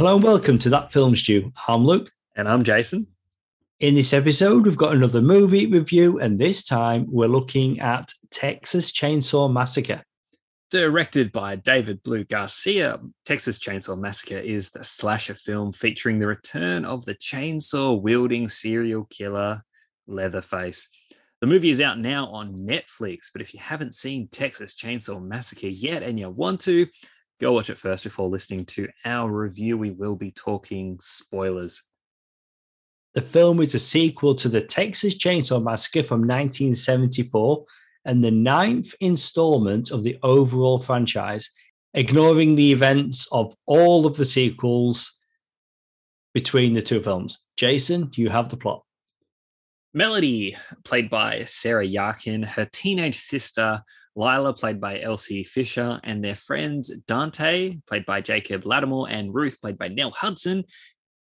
Hello and welcome to That Film Stew. I'm Luke. And I'm Jason. In this episode, we've got another movie review, and this time we're looking at Texas Chainsaw Massacre. Directed by David Blue Garcia, Texas Chainsaw Massacre is the slasher film featuring the return of the chainsaw wielding serial killer Leatherface. The movie is out now on Netflix, but if you haven't seen Texas Chainsaw Massacre yet and you want to, go watch it first before listening to our review. We will be talking spoilers. The film is a sequel to the Texas Chainsaw Massacre from 1974 and the ninth installment of the overall franchise, ignoring the events of all of the sequels between the two films. Jason, do you have the plot? Melody, played by Sarah Yarkin, her teenage sister Lila, played by Elsie Fisher, and their friends Dante, played by Jacob Latimore, and Ruth, played by Nell Hudson,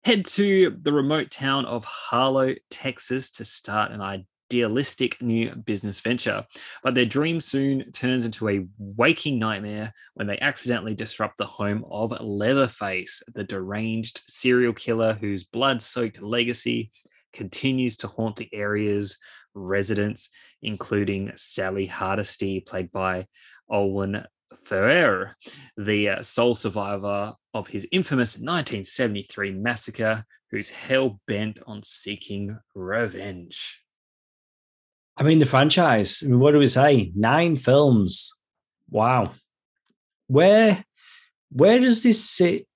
head to the remote town of Harlow, Texas to start an idealistic new business venture. But their dream soon turns into a waking nightmare when they accidentally disrupt the home of Leatherface, the deranged serial killer whose blood soaked legacy continues to haunt the area's residents including Sally Hardesty, played by Olwen Fouéré, the uh, sole survivor of his infamous 1973 massacre, who's hell bent on seeking revenge. I mean, the franchise, I mean, what do we say? Nine films. Wow. Where where does this sit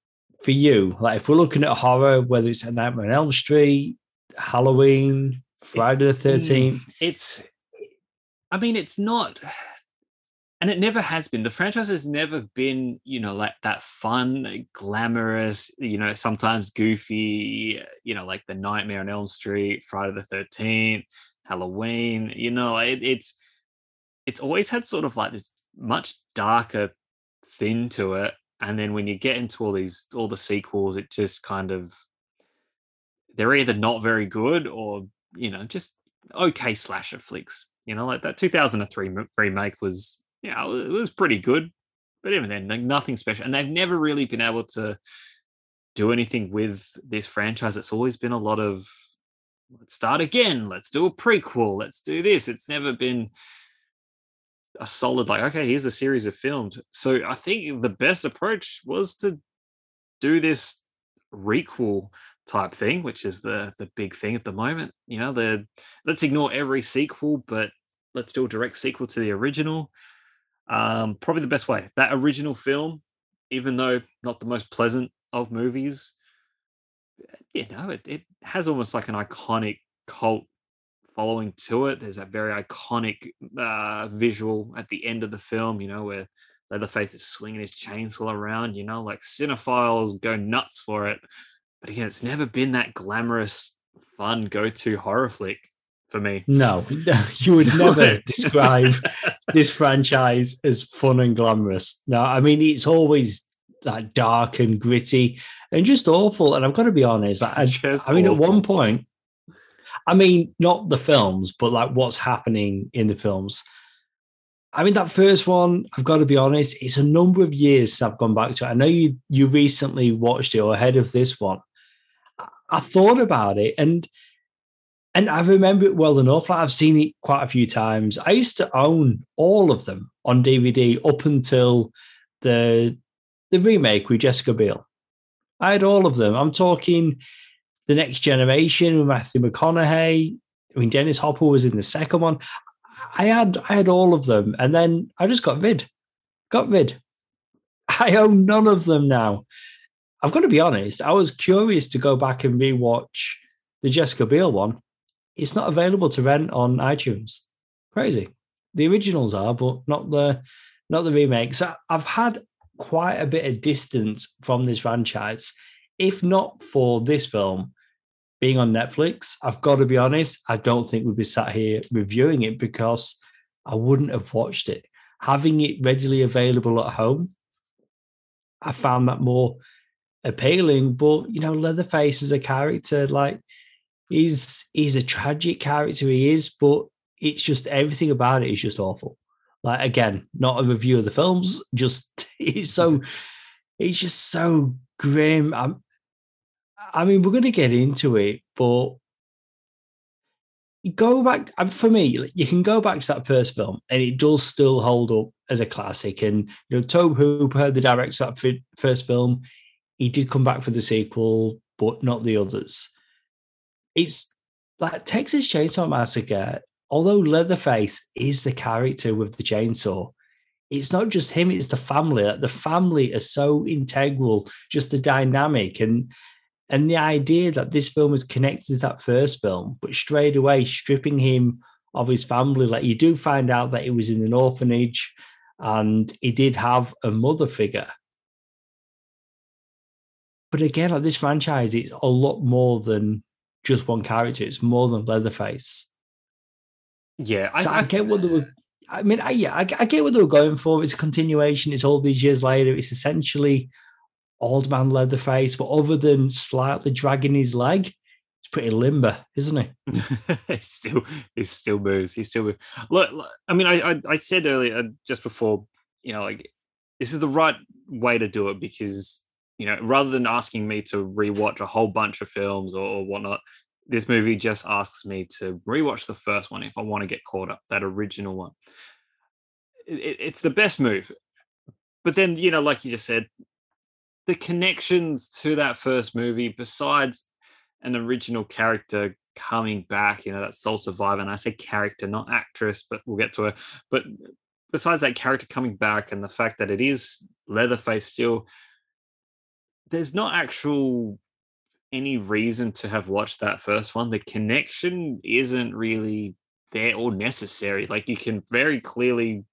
for you? Like if we're looking at horror, whether it's a Nightmare on Elm Street, Halloween, Friday it's, the 13th. Mm, it's I mean, it's not, and it never has been. The franchise has never been, you know, like that fun, glamorous, you know, sometimes goofy, uh, you know, like the Nightmare on Elm Street, Friday the Thirteenth, Halloween. You know, it, it's it's always had sort of like this much darker thing to it, and then when you get into all these all the sequels, it just kind of they're either not very good or you know just okay slasher flicks you know, like that 2003 remake was, you know, it was pretty good, but even then, like nothing special. And they've never really been able to do anything with this franchise. It's always been a lot of let's start again, let's do a prequel, let's do this. It's never been a solid like okay here's a series of films so i think the best approach was to do this requel type thing, which is the the big thing at the moment. You know, the let's ignore every sequel, but let's do a direct sequel to the original. Um, probably the best way. That original film, even though not the most pleasant of movies, you know, it, it has almost like an iconic cult following to it. There's that very iconic uh, visual at the end of the film, you know, where Leatherface is swinging his chainsaw around, you know, like cinephiles go nuts for it. But again, it's never been that glamorous, fun go-to horror flick for me. No, you would never describe this franchise as fun and glamorous. No, I mean it's always like dark and gritty and just awful. And I've got to be honest, I, I mean, awful. at one point, I mean, not the films, but like what's happening in the films. I mean, that first one, I've got to be honest, it's a number of years since I've gone back to it. I know you you recently watched it or ahead of this one. I thought about it and and I remember it well enough. I've seen it quite a few times. I used to own all of them on DVD up until the the remake with Jessica Biel. I had all of them. I'm talking the next generation with Matthew McConaughey. I mean, Dennis Hopper was in the second one. I had I had all of them, and then I just got rid, got rid. I own none of them now. I've got to be honest, I was curious to go back and rewatch the Jessica Biel one. It's not available to rent on iTunes. Crazy. The originals are, but not the not the remakes. I've had quite a bit of distance from this franchise. If not for this film being on Netflix, I've got to be honest, I don't think we'd be sat here reviewing it because I wouldn't have watched it. Having it readily available at home, I found that more appealing. But you know, Leatherface as a character, like he's he's a tragic character. He is, but it's just everything about it is just awful. Like again, not a review of the films. Just it's so mm-hmm. it's just so grim. I'm, I mean, we're going to get into it, but go back um, for me. You can go back to that first film, and it does still hold up as a classic. And you know, Tobe Hooper, the director of that first film, he did come back for the sequel, but not the others. It's like Texas Chainsaw Massacre. Although Leatherface is the character with the chainsaw, it's not just him; it's the family. The family are so integral, just the dynamic and and the idea that this film is connected to that first film, but straight away stripping him of his family. Like you do find out that he was in an orphanage and he did have a mother figure. But again, like this franchise, it's a lot more than just one character. It's more than Leatherface. Yeah, I, so I, I get what they were. I mean, I, yeah, I, I, get what they were going for. It's a continuation. It's all these years later. It's essentially old man Leatherface, but other than slightly dragging his leg, it's pretty limber, isn't he? he still, he still moves. He still moves. Look, look I mean, I, I, I said earlier, just before, you know, like this is the right way to do it because you know, rather than asking me to rewatch a whole bunch of films or, or whatnot, this movie just asks me to rewatch the first one if I want to get caught up, that original one. It, it's the best move. But then, you know, like you just said, the connections to that first movie, besides an original character coming back, you know, that sole survivor, and I say character, not actress, but we'll get to it. But besides that character coming back and the fact that it is Leatherface still, there's not actual any reason to have watched that first one. The connection isn't really there or necessary. Like you can very clearly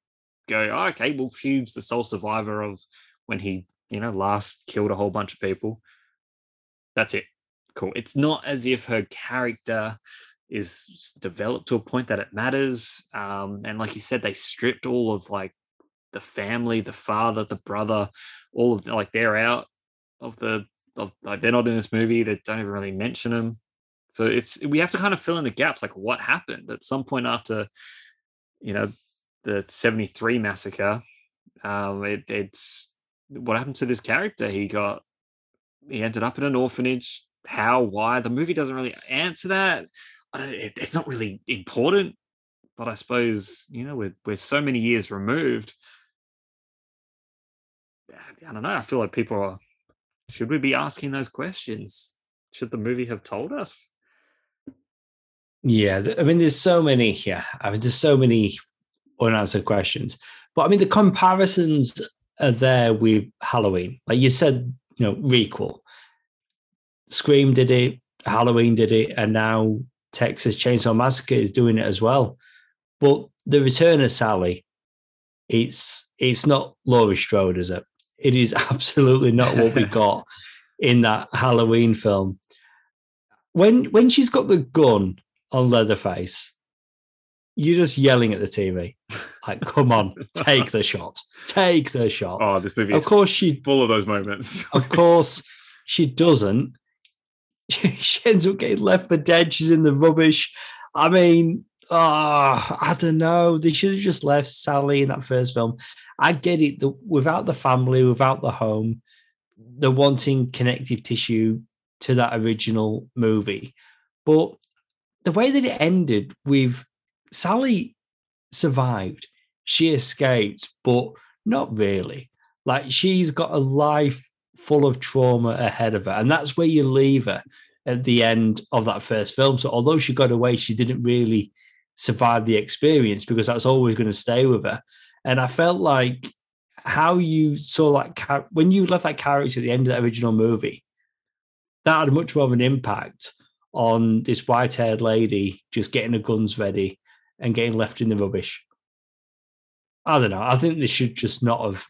go, oh, okay, well, she's the sole survivor of when he you know, last killed a whole bunch of people. That's it. Cool. It's not as if her character is developed to a point that it matters. Um, and like you said, they stripped all of like the family, the father, the brother, all of like they're out of the of like they're not in this movie. They don't even really mention them. So it's we have to kind of fill in the gaps, like what happened at some point after, you know, the '73 massacre. Um, it, it's what happened to this character? He got he ended up in an orphanage. How? Why? The movie doesn't really answer that. I don't. It, it's not really important. But I suppose you know we're we're so many years removed. I don't know. I feel like people are. Should we be asking those questions? Should the movie have told us? Yeah, I mean, there's so many. Yeah, I mean, there's so many unanswered questions. But I mean, the comparisons are there with Halloween. Like you said, you know, requel. Scream did it, Halloween did it, and now Texas Chainsaw Massacre is doing it as well. But the return of Sally, it's it's not Laurie Strode, is it? It is absolutely not what we got in that Halloween film. When when she's got the gun on Leatherface, you're just yelling at the TV. Like, come on, take the shot. Take the shot. Oh, this movie of course she full of those moments. of course, she doesn't. She, ends up getting left for dead. She's in the rubbish. I mean, oh, I don't know. They should have just left Sally in that first film. I get it. Without the family, without the home, the wanting connective tissue to that original movie. But the way that it ended with Sally survived. She escaped, but not really. Like she's got a life full of trauma ahead of her. And that's where you leave her at the end of that first film. So although she got away, she didn't really survive the experience because that's always going to stay with her. And I felt like how you saw that when you left that character at the end of the original movie, that had much more of an impact on this white haired lady just getting her guns ready and getting left in the rubbish. I don't know. I think they should just not have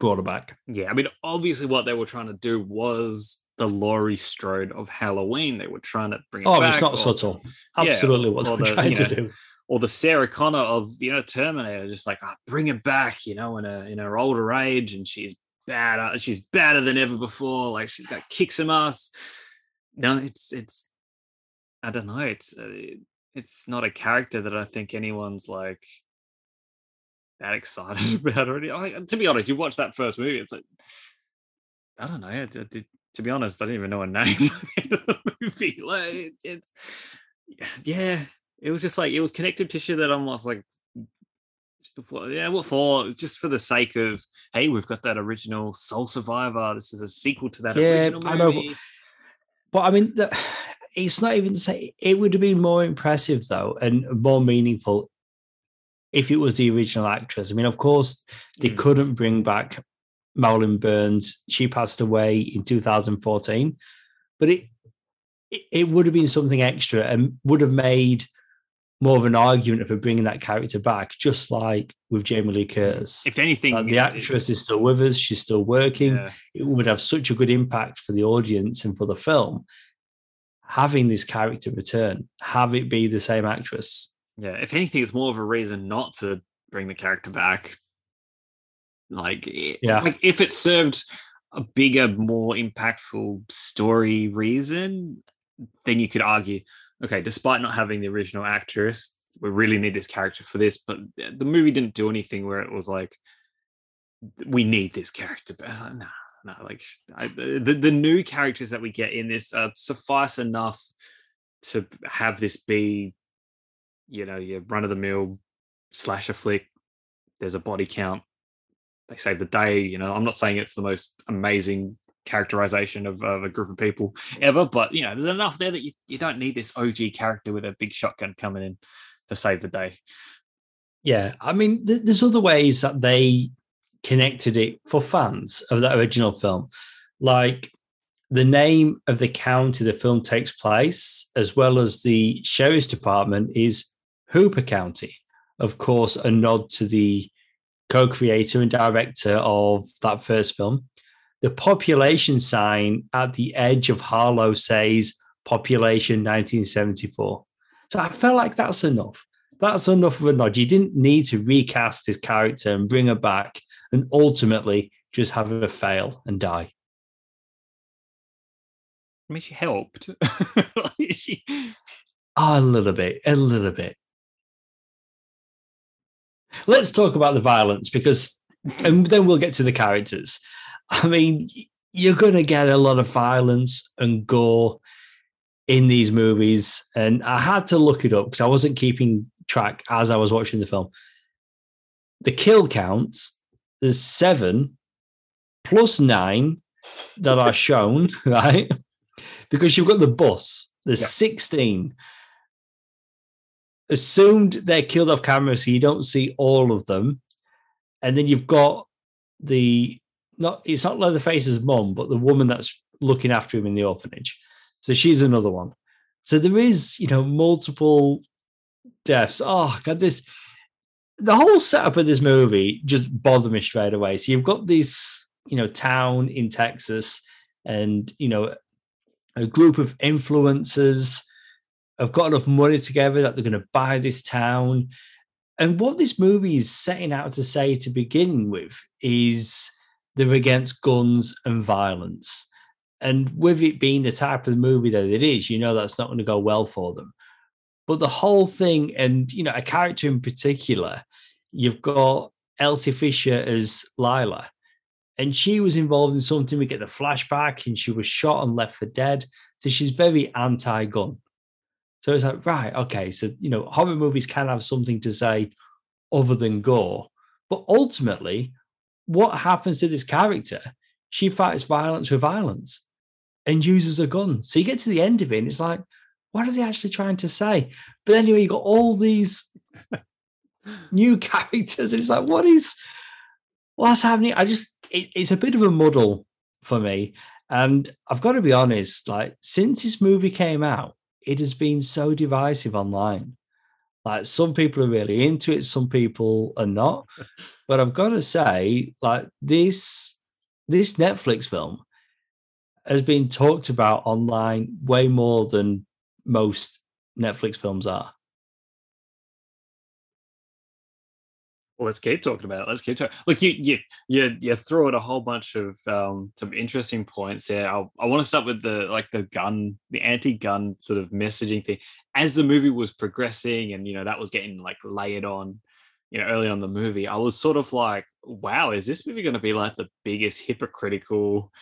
brought her back. Yeah, I mean, obviously, what they were trying to do was the Laurie Strode of Halloween. They were trying to bring it oh, back. it's not or, subtle. Absolutely, yeah, what they're trying to know, do. Or the Sarah Connor of you know Terminator, just like oh, bring her back, you know, in her in her older age, and she's bad. She's badder than ever before. Like she's got kicks some ass. No, it's it's. I don't know. It's uh, it's not a character that I think anyone's like that excited about already. Like, to be honest, you watch that first movie, it's like I don't know. To be honest, I didn't even know her name in the movie. Like it's yeah, it was just like it was connective tissue that I'm like, yeah, what for? Just for the sake of hey, we've got that original sole survivor. This is a sequel to that yeah, original movie. I know, but, but I mean, the, it's not even to say it would have been more impressive though and more meaningful if it was the original actress. I mean, of course, they mm. couldn't bring back Marilyn Burns. She passed away in 2014, but it, it would have been something extra and would have made more of an argument for bringing that character back, just like with Jamie Lee Curtis. If anything, like the actress is still with us, she's still working. Yeah. It would have such a good impact for the audience and for the film. Having this character return, have it be the same actress. Yeah, if anything, it's more of a reason not to bring the character back. Like, yeah, like if it served a bigger, more impactful story reason, then you could argue, okay, despite not having the original actress, we really need this character for this. But the movie didn't do anything where it was like, we need this character. But like, no, no, like I, the the new characters that we get in this uh, suffice enough to have this be, you know, your run of the mill slasher flick. There's a body count. They save the day. You know, I'm not saying it's the most amazing characterization of, of, a group of people ever. But you know, there's enough there that you, you don't need this OG character with a big shotgun coming in to save the day. Yeah, I mean, th- there's other ways that they connected it for fans of that original film, like the name of the county the film takes place, as well as the sheriff's department, is Hooper County. Of course, a nod to the co-creator and director of that first film, the population sign at the edge of Harlow says population 1974. So I felt like that's enough. That's enough of a nod. You didn't need to recast his character and bring her back and ultimately just have her fail and die. I mean, she helped. she... Oh, a little bit, a little bit. Let's talk about the violence because, and then we'll get to the characters. I mean, you're going to get a lot of violence and gore in these movies. And I had to look it up because I wasn't keeping track as I was watching the film. The kill counts, there's seven plus nine that are shown, right? Because you've got the bus, there's yeah. 16. Assumed they're killed off camera, so you don't see all of them. And then you've got the not it's not Leatherface's mum, but the woman that's looking after him in the orphanage. So she's another one. So there is, you know, multiple deaths. Oh god, this the whole setup of this movie just bothered me straight away. So you've got this, you know, town in Texas, and you know, a group of influencers have got enough money together that they're going to buy this town. And what this movie is setting out to say to begin with is they're against guns and violence. And with it being the type of movie that it is, you know that's not going to go well for them. But the whole thing, and you know, a character in particular, you've got Elsie Fisher as Lila, and she was involved in something. We get the flashback, and she was shot and left for dead. So she's very anti-gun. So it's like, right, okay. So you know, horror movies can have something to say other than gore, but ultimately, what happens to this character? She fights violence with violence and uses a gun. So you get to the end of it, and it's like, what are they actually trying to say? But anyway, you got all these new characters, and it's like, what is what's happening? I just it, it's a bit of a muddle for me. And I've got to be honest, like since this movie came out, it has been so divisive online. Like some people are really into it, some people are not. but I've got to say, like this this Netflix film has been talked about online way more than most Netflix films are. Let's keep talking about it. Let's keep talking. Look, you you you you throw at a whole bunch of um, some interesting points there. I'll, I want to start with the like the gun, the anti-gun sort of messaging thing. As the movie was progressing, and you know that was getting like layered on, you know, early on the movie, I was sort of like, wow, is this movie going to be like the biggest hypocritical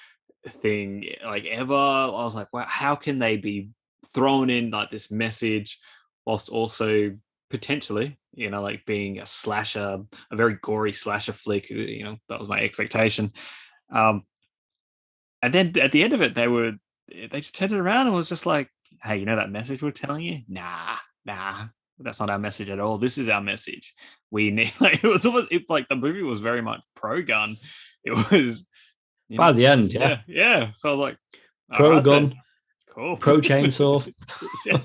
thing like ever. I was like, wow, how can they be thrown in like this message whilst also potentially, you know, like being a slasher, a very gory slasher flick. You know, that was my expectation. Um, and then at the end of it, they were they just turned it around and was just like, "Hey, you know that message we're telling you? Nah, nah, that's not our message at all. This is our message. We need." Like, it was almost it, like the movie was very much pro gun. It was by know, the end, yeah, yeah, yeah. So I was like, pro right, gun. Cool. Pro chainsaw. yeah.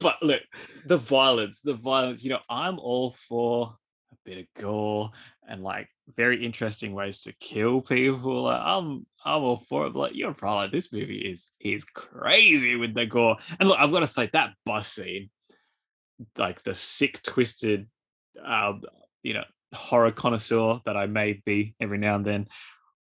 But look, the violence, the violence, you know, I'm all for a bit of gore and like very interesting ways to kill people. Like, I'm I'm all for it. But like you're probably this movie is is crazy with the gore. And look, I've got to say that bus scene, like the sick, twisted um, you know, horror connoisseur that I may be every now and then.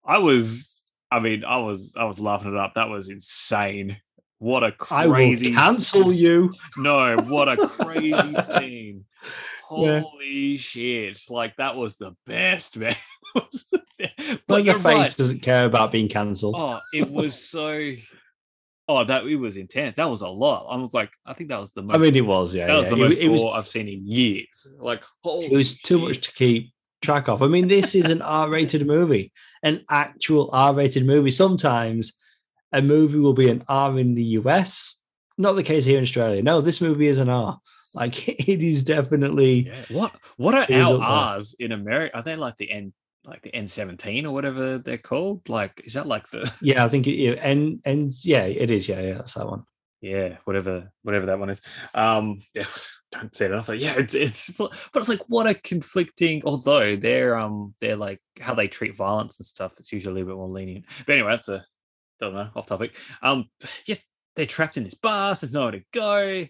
I was I mean, I was I was laughing it up. That was insane. What a crazy! I will cancel you. No, what a crazy scene! Holy yeah. shit! Like that was the best, man. but your face right. doesn't care about being cancelled. Oh, it was so. Oh, that it was intense. That was a lot. I was like, I think that was the most. I mean, it was. Yeah, that yeah. was the most it, it was, I've seen in years. Like, it was too much to keep track of. I mean, this is an R-rated movie, an actual R-rated movie. Sometimes a movie will be an R in the US. Not the case here in Australia. No, this movie is an R. Like it is definitely. Yeah. What What are our R's in America? Are they like the N, like the N seventeen or whatever they're called? Like, is that like the? Yeah, I think it. Yeah, N N. Yeah, it is. Yeah, yeah, that's that one. Yeah, whatever, whatever that one is. Um, yeah, don't say it enough. Like, yeah, it's it's, but it's like what a conflicting. Although they're um they're like how they treat violence and stuff. It's usually a bit more lenient. But anyway, that's a don't know, off topic. Um, yes, they're trapped in this bus. There's nowhere to go.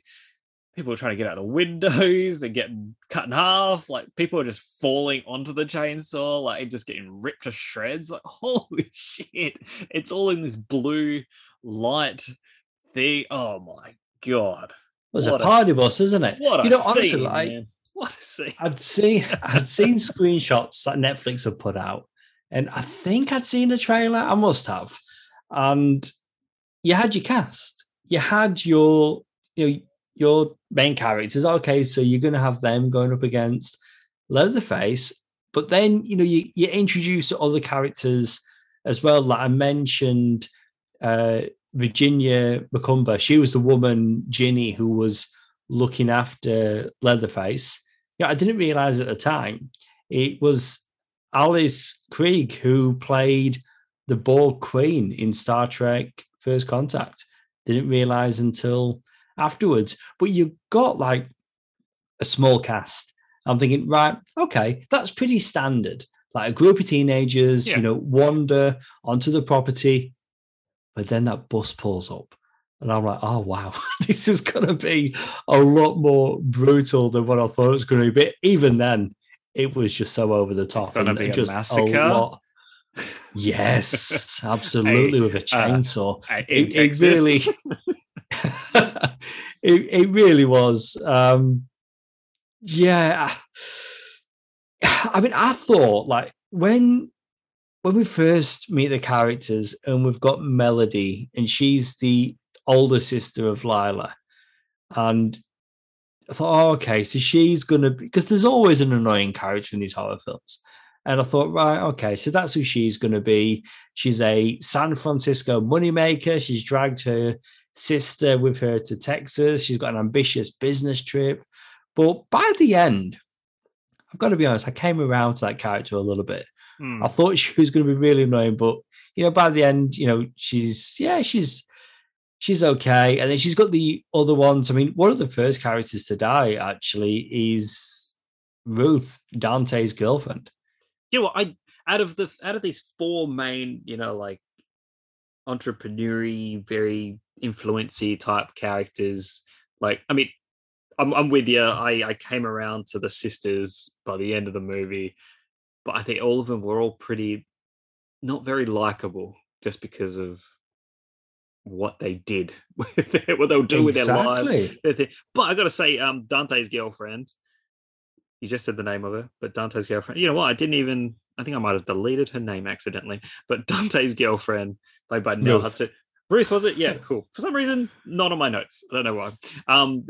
People are trying to get out the windows. They're getting cut in half. Like people are just falling onto the chainsaw, like just getting ripped to shreds. Like holy shit! It's all in this blue light thing. Oh my god! It was what a party a, bus, isn't it? What you know, honestly, like man. what a scene. I'd seen I'd seen screenshots that Netflix had put out, and I think I'd seen a trailer. I must have and you had your cast. You had your you know your main characters. Okay, so you're going to have them going up against Leatherface, but then you know you you introduce other characters as well. Like I mentioned, uh, Virginia McCumber. She was the woman Ginny who was looking after Leatherface. Yeah, I didn't realize at the time it was Alice Krige who played the Borg Queen in Star Trek First Contact. Didn't realize until afterwards. But you got like a small cast. I'm thinking, right, okay, that's pretty standard. Like a group of teenagers, yeah. you know, wander onto the property, but then that bus pulls up. And I'm like, oh wow, this is gonna be a lot more brutal than what I thought it was gonna be. But even then, it was just so over the top. It's gonna be a massacre. Yes, absolutely, I, with a uh, chainsaw. Uh, it, it really, it, it really was. Um, yeah, I mean, I thought like when when we first meet the characters and we've got Melody and she's the older sister of Lila, and I thought, oh, okay, so she's gonna because there's always an annoying character in these horror films. And I thought, right, okay, so that's who she's going to be. She's a San Francisco moneymaker. She's dragged her sister with her to Texas. She's got an ambitious business trip. But by the end, I've got to be honest, I came around to that character a little bit. Hmm. I thought she was going to be really annoying, but you know, by the end, you know, she's yeah, she's she's okay. And then she's got the other ones. I mean, one of the first characters to die actually is Ruth, Dante's girlfriend you know, I out of the out of these four main, you know, like entrepreneury, very influency type characters. Like, I mean, I'm I'm with you. I I came around to the sisters by the end of the movie, but I think all of them were all pretty not very likable just because of what they did, with what they'll do exactly. with their lives. But I got to say, um, Dante's girlfriend, you just said the name of her, but Dante's girlfriend. You know what? I didn't even. I think I might have deleted her name accidentally. But Dante's girlfriend played by Nell Ruth. Hudson. Ruth was it? Yeah, cool. For some reason, not on my notes. I don't know why. Um,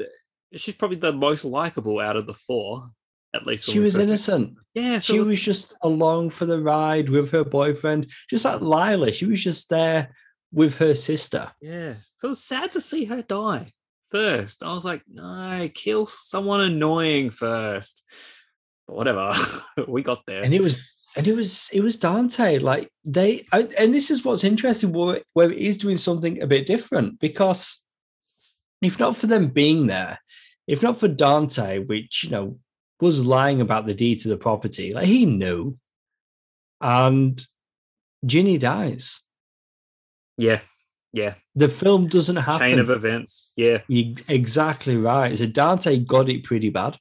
she's probably the most likable out of the four, at least. She was innocent. Yeah, so She it was just along for the ride with her boyfriend, just like Lila. She was just there with her sister. Yeah. So it was sad to see her die first. I was like, no, kill someone annoying first. But whatever. we got there. and it was and it was it was Dante. Like they I, and this is what's interesting where, where it is doing something a bit different because if not for them being there, if not for Dante, which you know was lying about the deed to the property, like he knew, and Ginny dies. yeah. Yeah. The film doesn't happen. Chain of events. Yeah. You exactly right. So Dante got it pretty bad.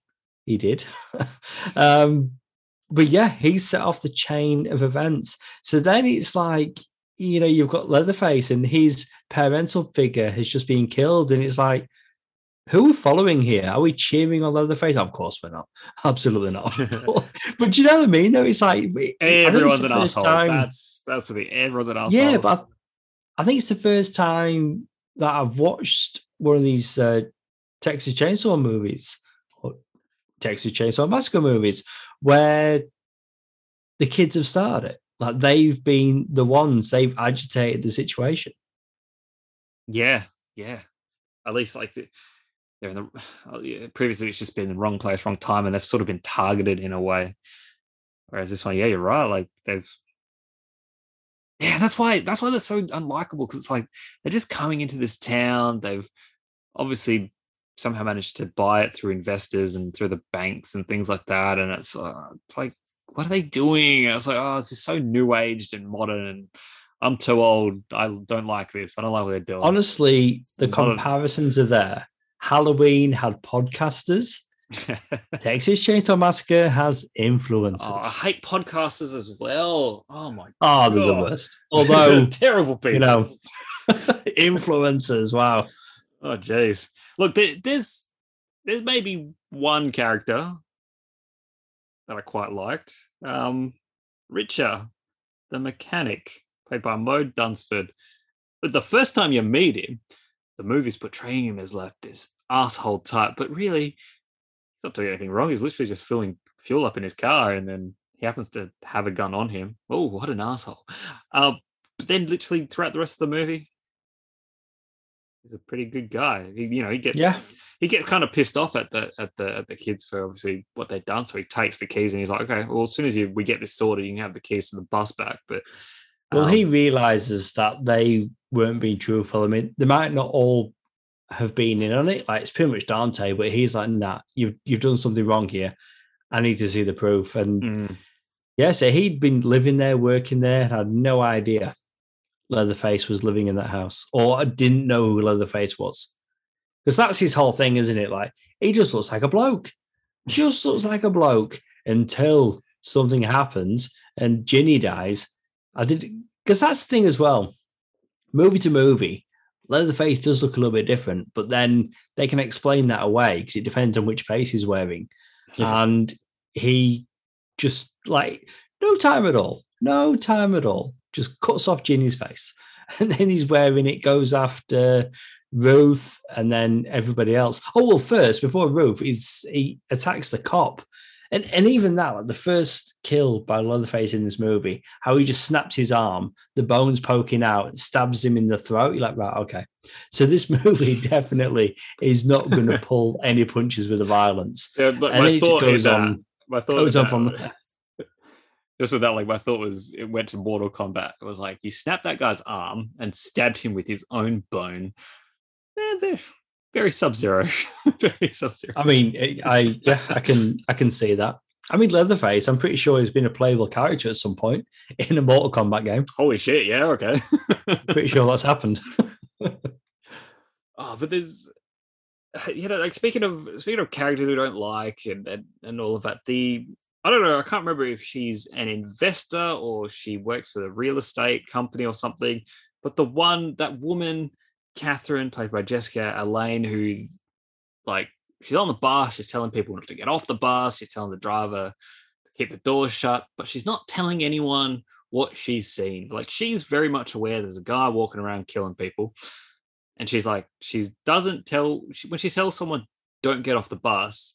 He did. um, but yeah, he set off the chain of events. So then it's like, you know, you've got Leatherface and his parental figure has just been killed. And it's like, who are we following here? Are we cheering on Leatherface? Of course we're not. Absolutely not. but, do you know what I mean? Though it's like it's Everyone's an asshole. time- That's that's the thing. Everyone's an asshole. yeah, but I, think it's the first time that I've watched one of these uh, Texas Chainsaw movies or Texas Chainsaw Massacre movies where the kids have started it. Like they've been the ones they've agitated the situation. Yeah, yeah. At least like they're in the oh, previously it's just been the wrong place, wrong time, and they've sort of been targeted in a way. Whereas this one, yeah, you're right. Like they've Yeah, and that's why that's why they're so unlikable because it's like they're just coming into this town. They've obviously somehow managed to buy it through investors and through the banks and things like that. And it's uh, it's like, what are they doing? And I was like, oh, this is so new aged and modern and I'm too old. I don't like this. I don't like what they're doing. Honestly, the It's not a- comparisons are there. Halloween had podcasters. Texas Chainsaw Massacre has influences. Oh, I hate podcasters as well. Oh my god. Oh, they're the worst. Although, terrible people. you know, influencers. Wow. Oh jeez. Look, there, there's there's maybe one character that I quite liked. Um Richter, the mechanic, played by Moe Dunford. But the first time you meet him, the movie's portraying him as like this asshole type, but really not doing anything wrong. He's literally just filling fuel up in his car and then he happens to have a gun on him. Oh, what an asshole. Uh, but then literally throughout the rest of the movie, he's a pretty good guy. He, you know, he gets Yeah. he gets kind of pissed off at the at the at the kids for obviously what they've done. So he takes the keys and he's like, okay, well, as soon as you we get this sorted, you can have the keys to the bus back. But Well, um, he realizes that they weren't being truthful. I mean, they might not all have been in on it. Like it's pretty much Dante, but he's like, nah, you've you've done something wrong here. I need to see the proof. And mm, yeah, so he'd been living there, working there, and had no idea Leatherface was living in that house, or I didn't know who Leatherface was. Because that's his whole thing, isn't it? Like he just looks like a bloke. Just looks like a bloke until something happens and Ginny dies. I did because that's the thing as well. Movie to movie, Leatherface does look a little bit different, but then they can explain that away because it depends on which face he's wearing. Yeah. And he just like no time at all, no time at all, just cuts off Ginny's face. And then he's wearing it, goes after Ruth and then everybody else. Oh, well, first, before Ruth, he's he attacks the cop. And and even that, like the first kill by Leatherface in this movie, how he just snaps his arm, the bones poking out, stabs him in the throat. You're like, right, okay. So this movie definitely is not going to pull any punches with the violence. yeah, but And my thought goes that, on, my thought goes on that from just with that, like my thought was it went to Mortal Kombat. It was like you snapped that guy's arm and stabbed him with his own bone. Eh, very sub zero. very sub zero. I mean, I I- yeah, I can I can see that. I mean, Leatherface. I'm pretty sure he's been a playable character at some point in a Mortal Kombat game. Holy shit, yeah, okay. Pretty sure that's happened. Oh, but there's you know, like speaking of speaking of characters we don't like and, and and all of that, the I don't know, I can't remember if she's an investor or she works for the real estate company or something. But the one that woman, Catherine, played by Jessica Allain, who like she's on the bus, she's telling people not to get off the bus, she's telling the driver to keep the doors shut, but she's not telling anyone what she's seen. Like she's very much aware there's a guy walking around killing people, and she's like, she doesn't tell she, when she tells someone don't get off the bus,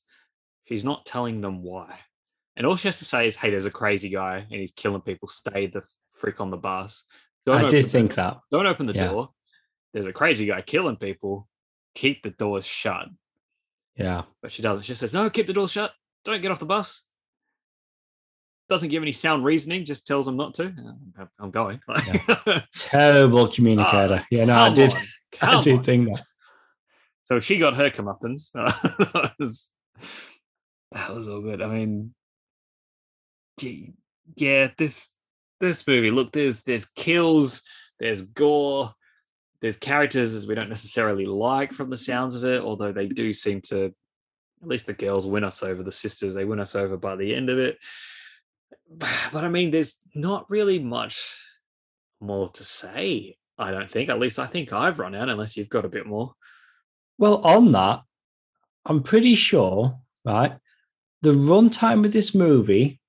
she's not telling them why. And all she has to say is, "Hey, there's a crazy guy and he's killing people. Stay the freak on the bus." Don't I did think that. Don't open the Yeah. door. There's a crazy guy killing people. Keep the doors shut. Yeah. But she doesn't. She says, "No, keep the doors shut. Don't get off the bus." Doesn't give any sound reasoning. Just tells them not to. I'm- going. Oh, Terrible communicator. yeah, no, I did. I did on. think that. So she got her comeuppance. that, was, that was all good. I mean, yeah, this this movie. Look, there's there's kills, there's gore, there's characters as we don't necessarily like from the sounds of it, although they do seem to. At least the girls win us over. The sisters they win us over by the end of it. But I mean, there's not really much more to say. I don't think. At least I think I've run out. Unless you've got a bit more. Well, on that, I'm pretty sure, right? The runtime of this movie,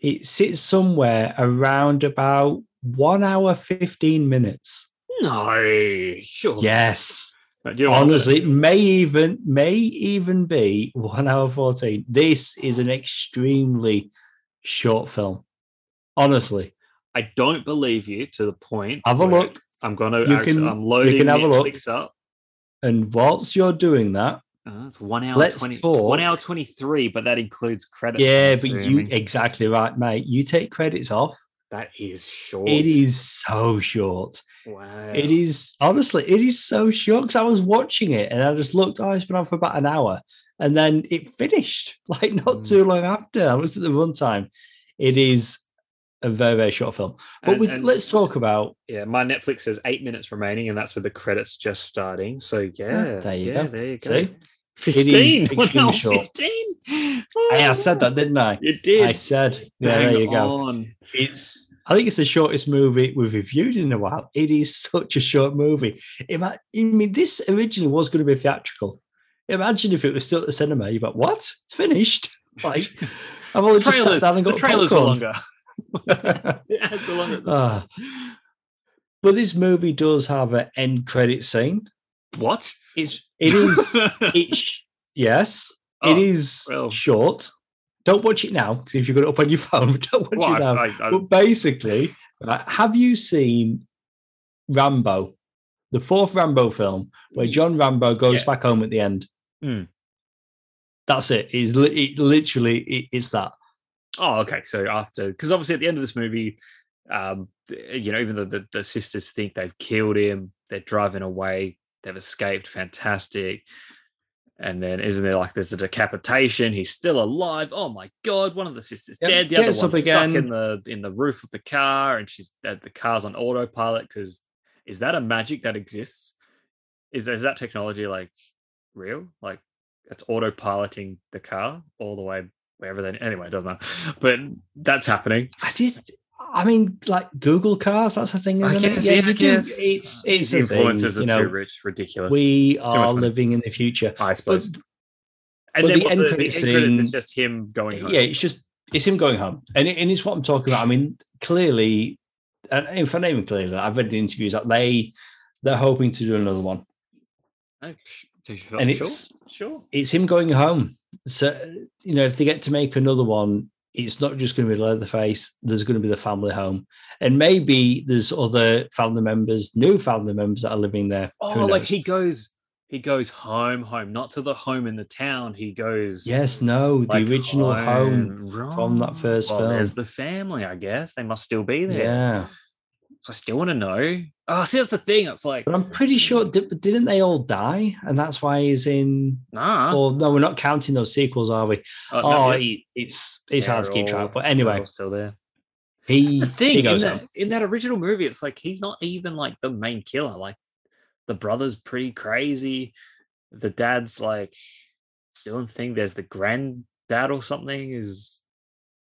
it sits somewhere around about one hour, 15 minutes. No, sure. Yes. Do you know? Honestly, it may even may even be one hour 14. This is an extremely short film. Honestly. I don't believe you to the point. Have a look. I'm gonna. You actually, can- I'm loading You can have a look. Up. And whilst you're doing that, Uh, it's one hour Let's twenty. talk. One hour twenty three, but that includes credits. I'm yeah, but you exactly right, mate. You take credits off. that is short. It is so short. Wow. It is honestly, it is so short because I was watching it and I just looked, oh, it's been on for about an hour. And then it finished like not Mm. too long after. I looked at the runtime. It is a very, very short film. But And- we, and- let's talk about Yeah, my Netflix says eight minutes remaining, and that's with the credits just starting. So yeah, there you yeah, go. There you go. See? It is Fifteen. One short. Fifteen. Hey, I said that, didn't I? You did. I said, yeah, there you go. on. It's I think it's the shortest movie we've reviewed in a while. It is such a short movie. I mean, this originally was going to be theatrical. Imagine if it was still at the cinema. You're like, what? It's finished. Like, I've only just sat Trailers. down and The got trailers were popcorn. longer. The were longer. At the Ah. start. But this movie does have an end credit scene. What? It's it is it's yes, Oh, it is well. short. Don't watch it now because if you've got it up on your phone, don't watch Well, it now. I, I, But basically, right, have you seen Rambo, the fourth Rambo film, where John Rambo goes Yeah. back home at the end? Hmm. That's it. It's li- it, literally it, it's that. Oh, okay. So after, because obviously at the end of this movie, um, you know, even though the, the sisters think they've killed him, they're driving away, they've escaped, fantastic. And then isn't there like there's a decapitation? He's still alive. Oh my god! One of the sisters Yep, dead. The other one's stuck again. in the in the roof of the car, and she's uh, the car's on autopilot. Because is that a magic that exists? Is is that technology like real? Like it's autopiloting the car all the way wherever they anyway, it doesn't matter. But that's happening. I did. I mean, like Google cars. That's the thing, I isn't guess, it? yeah, I you do- guess. It's uh, it's The a thing, influences you are know, too rich, ridiculous. We are living in the future. I But suppose. and but then the what end the, credit the end credits is just him going home. yeah, it's just it's him going home, and it, and it's what I'm talking about. I mean, clearly, and in fact, not even clearly, I've read the interviews that they they're hoping to do another one. Oh, sh- sh- and sure, it's sure. it's him going home. So you know, if they get to make another one, it's not just going to be Leatherface. There's going to be the family home, and maybe there's other family members, new family members that are living there. Oh, like he goes, he goes home, home, not to the home in the town. He goes. Yes, no, the original home. from that first well, There's the family, I guess. They must still be there. Yeah, So I still want to know. Oh, see, that's the thing. It's like, but I'm pretty sure di- didn't they all die, and that's why he's in. nah. Or no, we're not counting those sequels, are we? Oh, Oh, no, it- it's it's hard to keep track. But anyway, still there. he the thing he in goes that, in that original movie, it's like he's not even like the main killer. Like the brother's pretty crazy. The dad's like in thing. There's the granddad or something is.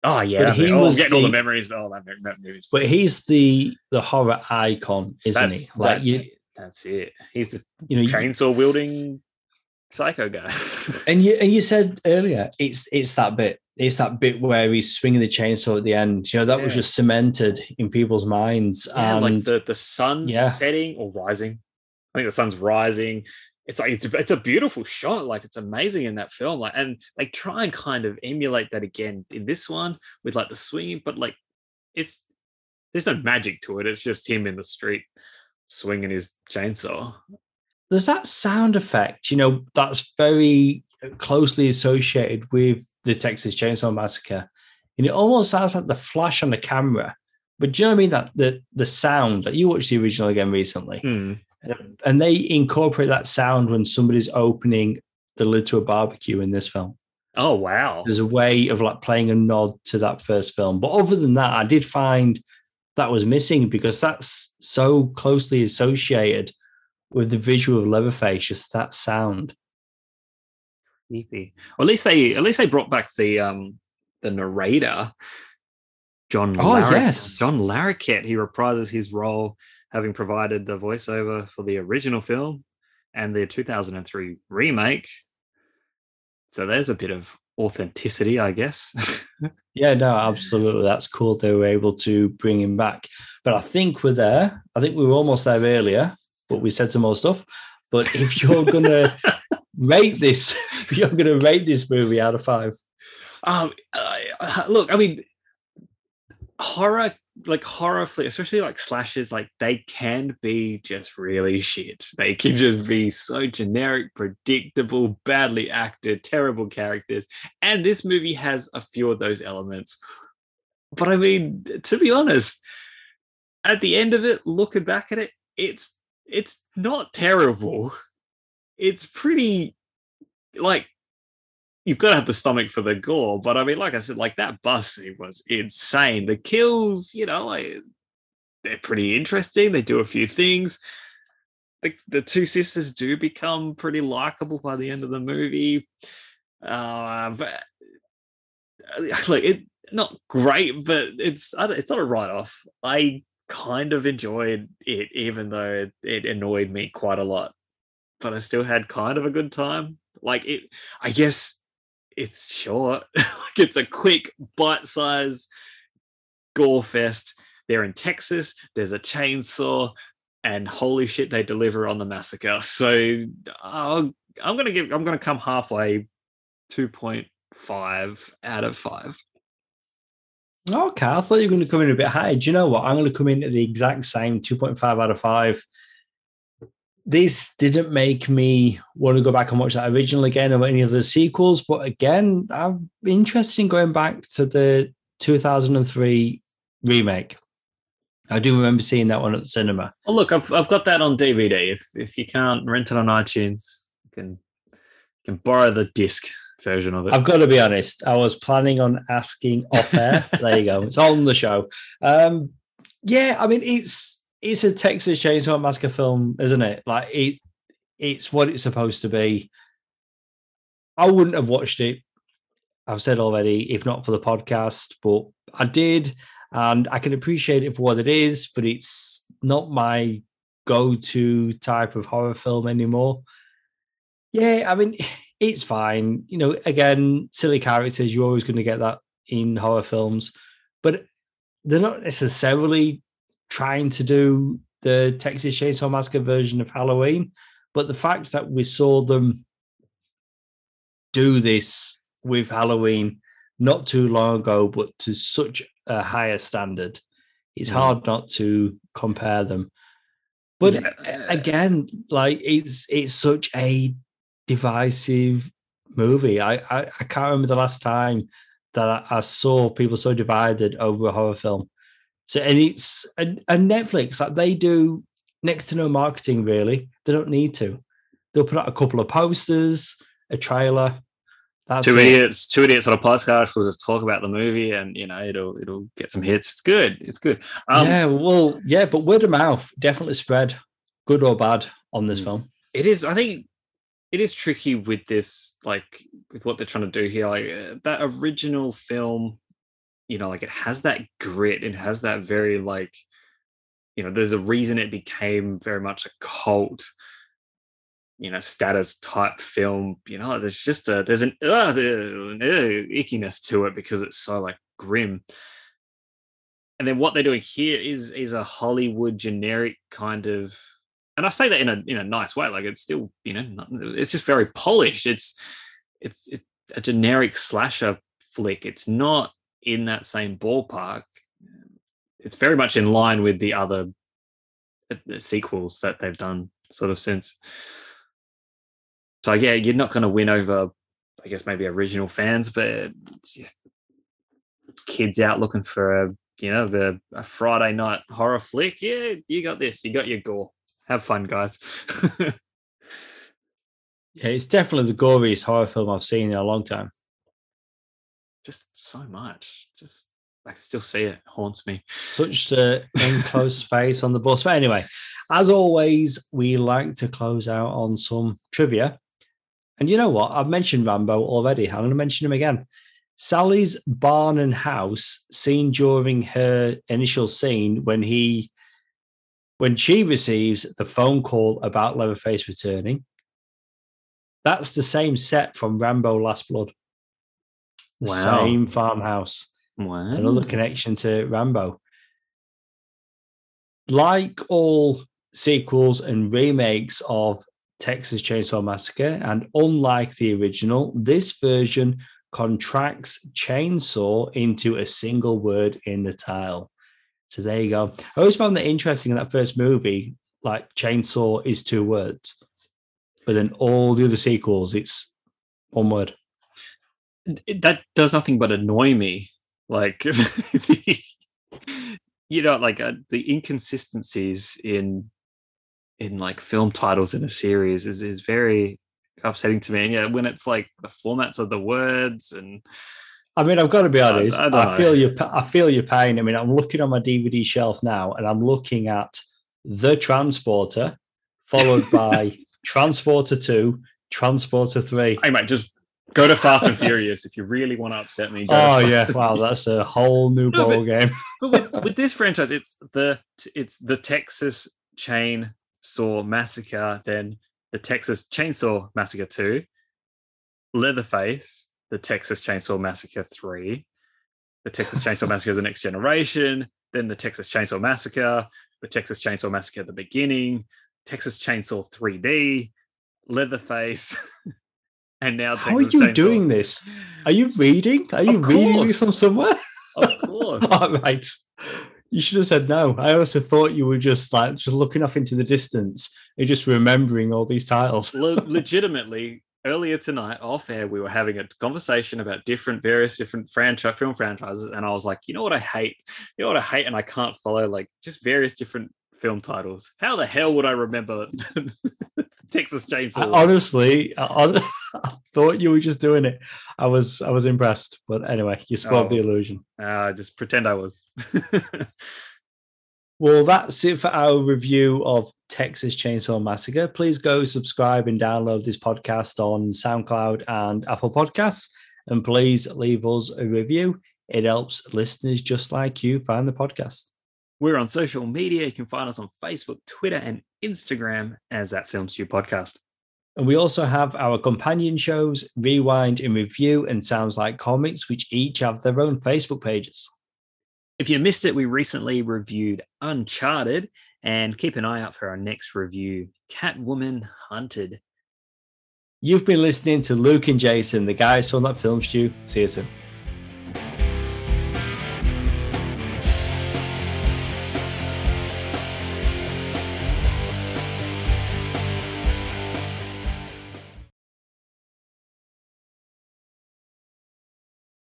Oh yeah, But he oh, was getting all the the- memories. Oh, that, that movie's. But he's the the horror icon, isn't that's, he? Like that's, you, that's it. He's the you know, chainsaw wielding psycho guy. and you and you said earlier, it's it's that bit. it's that bit where he's swinging the chainsaw at the end. You know, that yeah. was just cemented in people's minds. Yeah, and like the the sun yeah. setting or rising. I think the sun's rising. It's like it's a, it's a beautiful shot. Like it's amazing in that film. Like and they try and kind of emulate that again in this one with like the swinging, but like it's there's no magic to it. It's just him in the street swinging his chainsaw. There's that sound effect, you know, that's very closely associated with the Texas Chainsaw Massacre. And it almost sounds like the flash on the camera. But do you know what I mean? That the the sound, like you watched the original again recently, mm. And they incorporate that sound when somebody's opening the lid to a barbecue in this film. Oh wow. There's a way of like playing a nod to that first film. But other than that, I did find that was missing because that's so closely associated with the visual of Leatherface, just that sound. Creepy. Well, at least they at least they brought back the um the narrator, John. Oh yes, John Larroquette. He reprises his role, having provided the voiceover for the original film and the 2003 remake. So there's a bit of authenticity, I guess. yeah, no, absolutely. That's cool they were able to bring him back. But I think we're there. I think we were almost there earlier, but we said some more stuff. But if you're gonna rate this, if you're gonna rate this movie out of five. Um uh, look, I mean horror like horror flick, especially like slashes, like they can be just really shit. They can just be so generic, predictable, badly acted, terrible characters. And this movie has a few of those elements. But I mean, to be honest, at the end of it, looking back at it, it's it's not terrible. It's pretty like you've got to have the stomach for the gore. But I mean, like I said, like that bus scene was insane. The kills, you know, like they're pretty interesting. They do a few things. The, the two sisters do become pretty likable by the end of the movie. Uh, but, like it, not great, but it's it's not a write off. I kind of enjoyed it, even though it, it annoyed me quite a lot. But I still had kind of a good time. Like it, I guess it's short. like it's a quick bite size gore fest. They're in Texas. There's a chainsaw, and holy shit, they deliver on the massacre. So uh, I'm gonna give. I'm gonna come halfway. Two point five out of five. Okay, I thought you were going to come in a bit higher. Do you know what? I'm going to come in at the exact same 2.5 out of 5 this didn't make me want to go back and watch that original again or any of the sequels. But again, I'm interested in going back to the 2003 remake. I do remember seeing that one at the cinema. Oh, look, I've, I've got that on DVD. If if you can't rent it on iTunes, you can you can borrow the disc version of it. I've got to be honest. I was planning on asking off air. there you go. It's on the show. Um, yeah, I mean, it's it's a Texas Chainsaw Massacre film, isn't it? Like it, it's what it's supposed to be. I wouldn't have watched it. I've said already, if not for the podcast, but I did, and I can appreciate it for what it is. But it's not my go-to type of horror film anymore. Yeah, I mean, it's fine. You know, again, silly characters. You're always going to get that in horror films, but they're not necessarily trying to do the Texas Chainsaw Massacre version of Halloween, but the fact that we saw them do this with Halloween not too long ago, but to such a higher standard, it's mm. hard not to compare them. But yeah. again, like it's it's such a divisive movie. I, I, I can't remember the last time that I, I saw people so divided over a horror film. So and it's and, and Netflix like they do next to no marketing really. They don't need to. They'll put out a couple of posters, a trailer. That's two it. idiots, two idiots on a podcast will just talk about the movie, and you know it'll it'll get some hits. It's good. It's good. Um, yeah, well, yeah, but word of mouth definitely spread, good or bad, on this mm. film. It is. I think it is tricky with this, like with what they're trying to do here. Like uh, that original film you know like it has that grit it has that very like you know there's a reason it became very much a cult you know status type film you know there's just a there's an uh, ickiness to it because it's so like grim. And then what they're doing here is is a hollywood generic kind of and i say that in a in a nice way like it's still you know it's just very polished. It's it's it's a generic slasher flick. It's not in that same ballpark it's very much in line with the other uh, sequels that they've done sort of since so yeah, you're not going to win over, I guess maybe original fans, but kids out looking for a you know the a Friday night horror flick. Yeah, you got this. You got your gore. Have fun, guys. yeah, it's definitely the goriest horror film I've seen in a long time. Just so much. Just I still see it. it haunts me. Such an enclosed space on the bus. But anyway, as always, we like to close out on some trivia. And you know what? I've mentioned Rambo already. I'm going to mention him again. Sally's barn and house seen during her initial scene when he when she receives the phone call about Leatherface returning. That's the same set from Rambo Last Blood. Wow. same farmhouse. Wow. Another connection to Rambo. Like all sequels and remakes of Texas Chainsaw Massacre, and unlike the original, this version contracts chainsaw into a single word in the title. So there you go. I always found that interesting in that first movie, like chainsaw is two words, but then all the other sequels, it's one word. That does nothing but annoy me. Like, the, you know, like uh, the inconsistencies in in like film titles in a series is is very upsetting to me. And yeah, when it's like the formats of the words and I mean, I've got to be honest. I, I, I feel your I feel your pain. I mean, I'm looking on my DVD shelf now, and I'm looking at the Transporter, followed by Transporter Two, Transporter Three. I might just go to Fast and Furious if you really want to upset me. oh yeah, wow, that's a whole new no, ball but, game. but with, with this franchise, it's the it's the Texas chain Saw Massacre, then the Texas Chainsaw Massacre 2, Leatherface, the Texas Chainsaw Massacre 3, the Texas Chainsaw Massacre The Next Generation, then the Texas Chainsaw Massacre, the Texas Chainsaw Massacre at the beginning, Texas Chainsaw 3D, Leatherface, and now How are you doing this? Are you reading? Are you reading this from somewhere? Of course. All right. You should have said no. I also thought you were just like just looking off into the distance and just remembering all these titles. Le- legitimately, earlier tonight off air, we were having a conversation about different, various different franchise film franchises, and I was like, you know what I hate? You know what I hate, and I can't follow like just various different film titles. How the hell would I remember Texas Chainsaw? I, honestly, I, I, thought you were just doing it. I was I was impressed, but anyway, you spoiled oh, the illusion. Uh, just pretend I was. well, that's it for our review of Texas Chainsaw Massacre. Please go subscribe and download this podcast on SoundCloud and Apple Podcasts, and please leave us a review. It helps listeners just like you find the podcast. We're on social media. You can find us on Facebook, Twitter, and Instagram as that Film Stew Podcast. And we also have our companion shows, Rewind and Review, and Sounds Like Comics, which each have their own Facebook pages. If you missed it, we recently reviewed Uncharted, and keep an eye out for our next review, Catwoman Hunted. You've been listening to Luke and Jason, the guys from that film stew. See you soon.